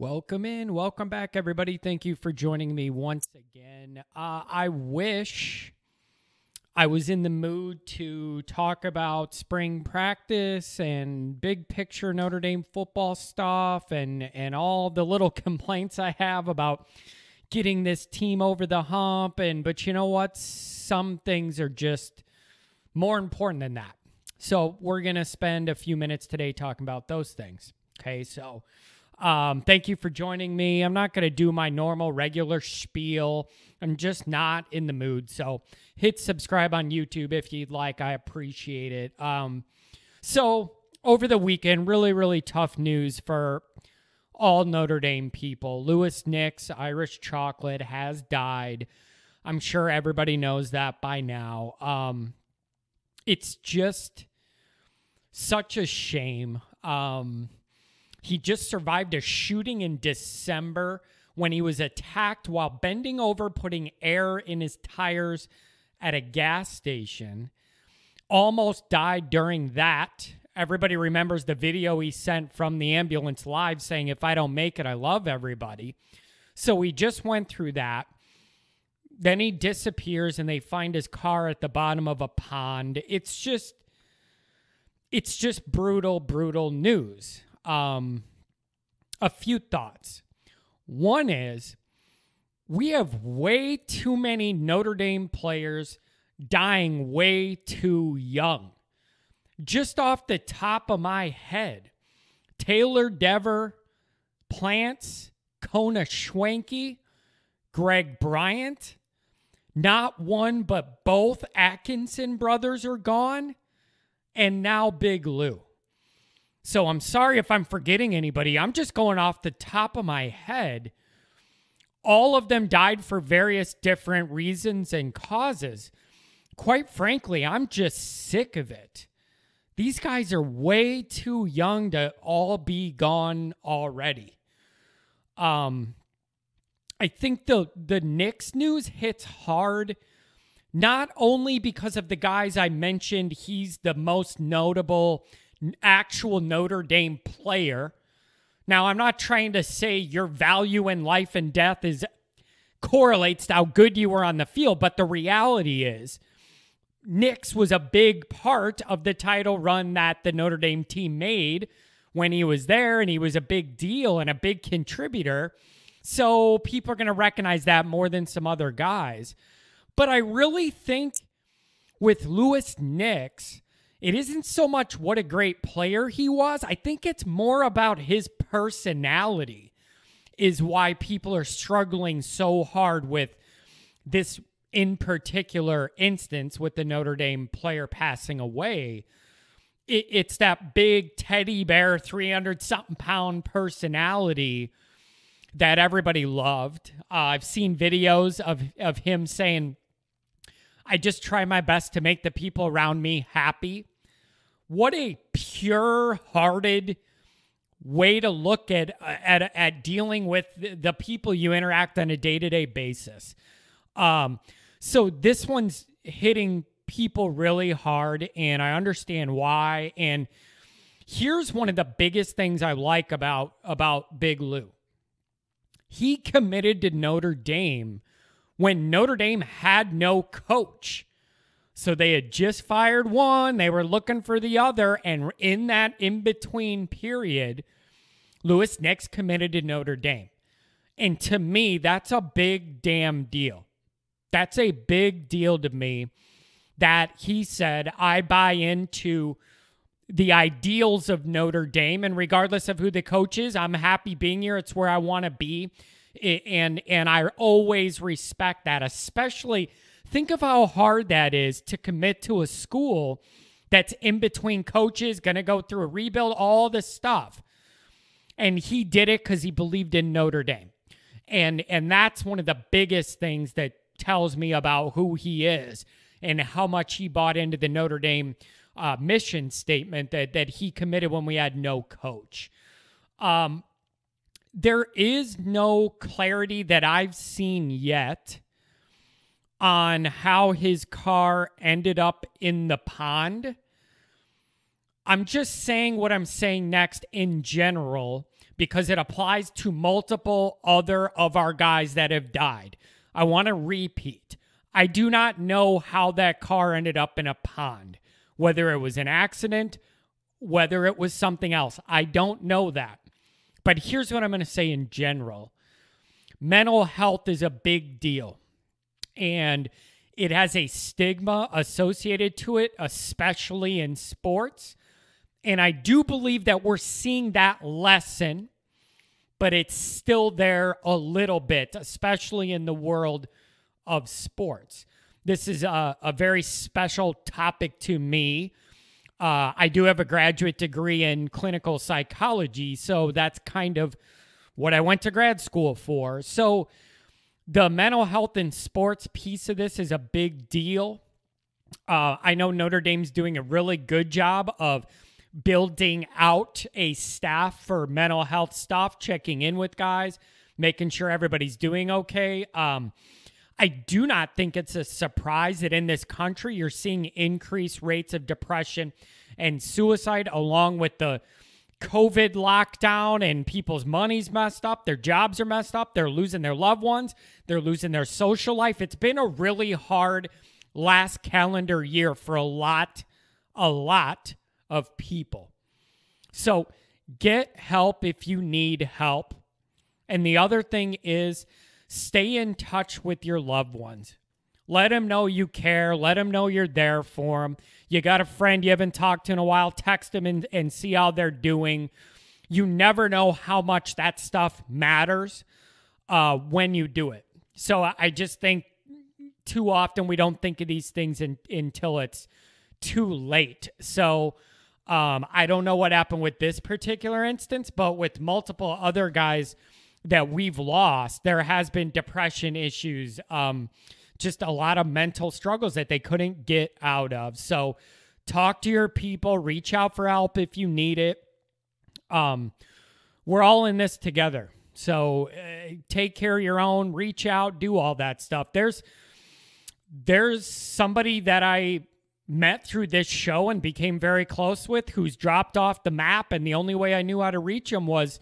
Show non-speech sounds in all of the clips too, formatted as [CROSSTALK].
Welcome in. Welcome back, everybody. Thank you for joining me once again. Uh, I wish I was in the mood to talk about spring practice and big picture Notre Dame football stuff and, and all the little [LAUGHS] complaints I have about getting this team over the hump. And but you know what? Some things are just more important than that. So we're gonna spend a few minutes today talking about those things. Okay, so um, thank you for joining me. I'm not going to do my normal regular spiel. I'm just not in the mood. So hit subscribe on YouTube if you'd like. I appreciate it. Um, so over the weekend, really, really tough news for all Notre Dame people. Louis Nix, Irish Chocolate, has died. I'm sure everybody knows that by now. Um, it's just such a shame. Um, he just survived a shooting in December when he was attacked while bending over, putting air in his tires at a gas station. Almost died during that. Everybody remembers the video he sent from the ambulance live saying, If I don't make it, I love everybody. So he just went through that. Then he disappears and they find his car at the bottom of a pond. It's just, it's just brutal, brutal news um, a few thoughts. One is we have way too many Notre Dame players dying way too young. Just off the top of my head, Taylor Dever, Plants, Kona Schwenke, Greg Bryant, not one but both Atkinson brothers are gone, and now Big Lou. So I'm sorry if I'm forgetting anybody. I'm just going off the top of my head. All of them died for various different reasons and causes. Quite frankly, I'm just sick of it. These guys are way too young to all be gone already. Um, I think the the Nix news hits hard, not only because of the guys I mentioned. He's the most notable actual Notre Dame player. Now, I'm not trying to say your value in life and death is correlates to how good you were on the field, but the reality is Nix was a big part of the title run that the Notre Dame team made when he was there, and he was a big deal and a big contributor. So people are going to recognize that more than some other guys. But I really think with Louis Nix, it isn't so much what a great player he was. I think it's more about his personality, is why people are struggling so hard with this in particular instance with the Notre Dame player passing away. It, it's that big teddy bear, 300 something pound personality that everybody loved. Uh, I've seen videos of, of him saying, I just try my best to make the people around me happy what a pure-hearted way to look at at at dealing with the people you interact on a day-to-day basis. Um, so this one's hitting people really hard, and I understand why. And here's one of the biggest things I like about about Big Lou. He committed to Notre Dame when Notre Dame had no coach. So they had just fired one, they were looking for the other, and in that in between period, Louis Nix committed to Notre Dame. And to me, that's a big damn deal. That's a big deal to me that he said, I buy into the ideals of Notre Dame. And regardless of who the coach is, I'm happy being here. It's where I want to be. And and I always respect that, especially Think of how hard that is to commit to a school that's in between coaches, going to go through a rebuild, all this stuff. And he did it because he believed in Notre Dame. And and that's one of the biggest things that tells me about who he is and how much he bought into the Notre Dame uh, mission statement that that he committed when we had no coach. Um, there is no clarity that I've seen yet on how his car ended up in the pond. I'm just saying what I'm saying next in general because it applies to multiple other of our guys that have died. I want to repeat. I do not know how that car ended up in a pond, whether it was an accident, whether it was something else. I don't know that. But here's what I'm going to say in general mental health is a big deal. And it has a stigma associated to it, especially in sports. And I do believe that we're seeing that lesson, but it's still there a little bit, especially in the world of sports. This is a, a very special topic to me. Uh, I do have a graduate degree in clinical psychology, so that's kind of what I went to grad school for. So, the mental health in sports piece of this is a big deal. Uh, I know Notre Dame's doing a really good job of building out a staff for mental health stuff, checking in with guys, making sure everybody's doing okay. Um, I do not think it's a surprise that in this country you're seeing increased rates of depression and suicide along with the COVID lockdown and people's money's messed up, their jobs are messed up, they're losing their loved ones, they're losing their social life. It's been a really hard last calendar year for a lot, a lot of people. So get help if you need help. And the other thing is stay in touch with your loved ones. Let them know you care. Let them know you're there for them. You got a friend you haven't talked to in a while, text them and, and see how they're doing. You never know how much that stuff matters uh, when you do it. So I just think too often we don't think of these things in, until it's too late. So um, I don't know what happened with this particular instance, but with multiple other guys that we've lost, there has been depression issues. Um, just a lot of mental struggles that they couldn't get out of. So talk to your people, reach out for help if you need it. Um, we're all in this together. So uh, take care of your own, reach out, do all that stuff. There's there's somebody that I met through this show and became very close with who's dropped off the map and the only way I knew how to reach him was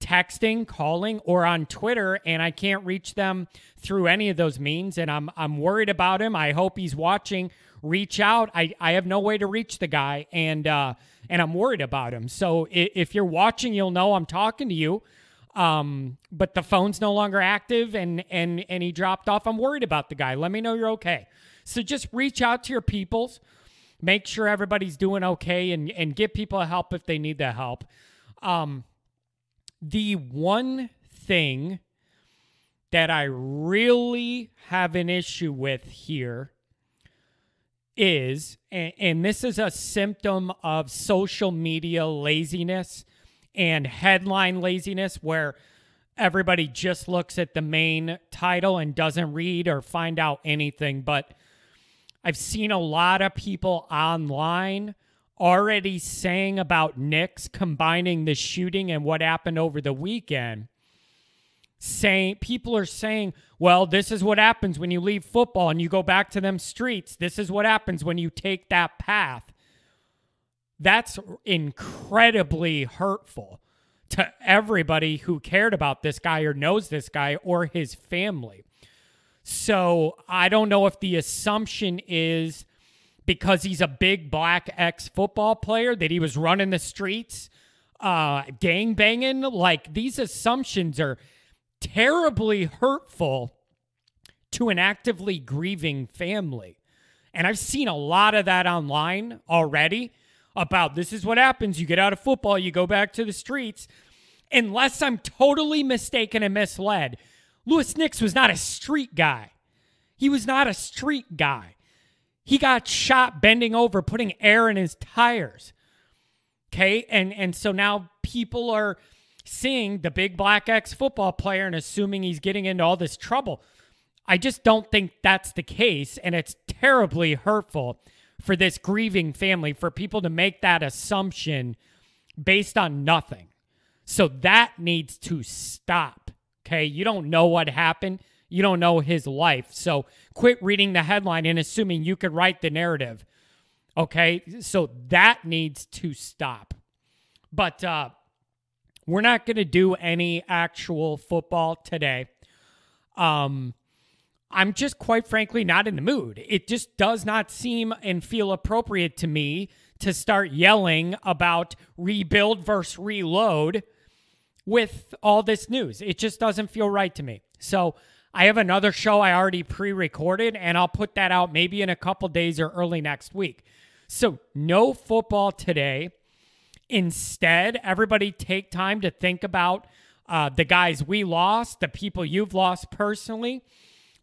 texting, calling, or on Twitter, and I can't reach them through any of those means. And I'm I'm worried about him. I hope he's watching. Reach out. I, I have no way to reach the guy, and uh, and I'm worried about him. So if you're watching, you'll know I'm talking to you. Um, but the phone's no longer active, and and and he dropped off. I'm worried about the guy. Let me know you're okay. So just reach out to your peoples. Make sure everybody's doing okay, and and get people help if they need the help. Um, the one thing that I really have an issue with here is, and, and, this is a symptom of social media laziness and headline laziness, where everybody just looks at the main title and doesn't read or find out anything. But I've seen a lot of people online already saying about Nix combining the shooting and what happened over the weekend. Saying people are saying, well, this is what happens when you leave football and you go back to them streets. This is what happens when you take that path. That's incredibly hurtful to everybody who cared about this guy or knows this guy or his family. So I don't know if the assumption is because he's a big black ex football player that he was running the streets, uh, gang banging. Like these assumptions are terribly hurtful to an actively grieving family. And I've seen a lot of that online already about this is what happens. You get out of football, you go back to the streets. Unless I'm totally mistaken and misled, Louis Nix was not a street guy. He was not a street guy. He got shot bending over, putting air in his tires. Okay. And and so now people are seeing the big black ex football player and assuming he's getting into all this trouble. I just don't think that's the case. And it's terribly hurtful for this grieving family for people to make that assumption based on nothing. So that needs to stop. Okay. You don't know what happened. You don't know his life. So quit reading the headline and assuming you could write the narrative. Okay. So that needs to stop. But uh, we're not going to do any actual football today. Um, I'm just quite frankly not in the mood. It just does not seem and feel appropriate to me to start yelling about rebuild versus reload with all this news. It just doesn't feel right to me. So I have another show I already pre recorded, and I'll put that out maybe in a couple days or early next week. So no football today. Instead, everybody take time to think about uh, the guys we lost, the people you've lost personally,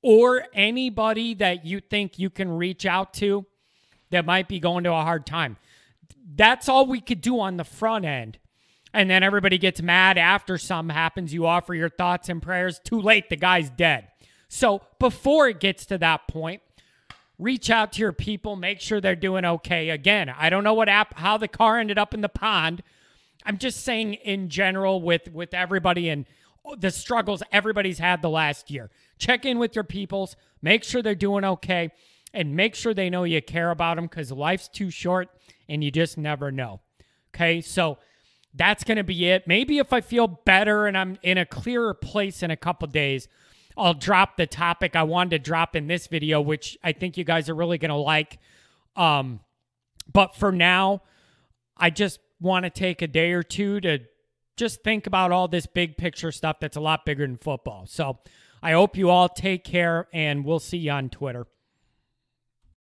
or anybody that you think you can reach out to that might be going to a hard time. That's all we could do on the front end. And then everybody gets mad after something happens. You offer your thoughts and prayers. Too late, the guy's dead. So before it gets to that point, reach out to your people, make sure they're doing okay. Again, I don't know what app how the car ended up in the pond. I'm just saying in general with with everybody and the struggles everybody's had the last year. Check in with your peoples, make sure they're doing okay, and make sure they know you care about them because life's too short and you just never know. Okay, so that's going to be it. Maybe if I feel better and I'm in a clearer place in a couple days, I'll drop the topic I wanted to drop in this video, which I think you guys are really going to like. Um, but for now, I just want to take a day or two to just think about all this big picture stuff that's a lot bigger than football. So I hope you all take care, and we'll see you on Twitter.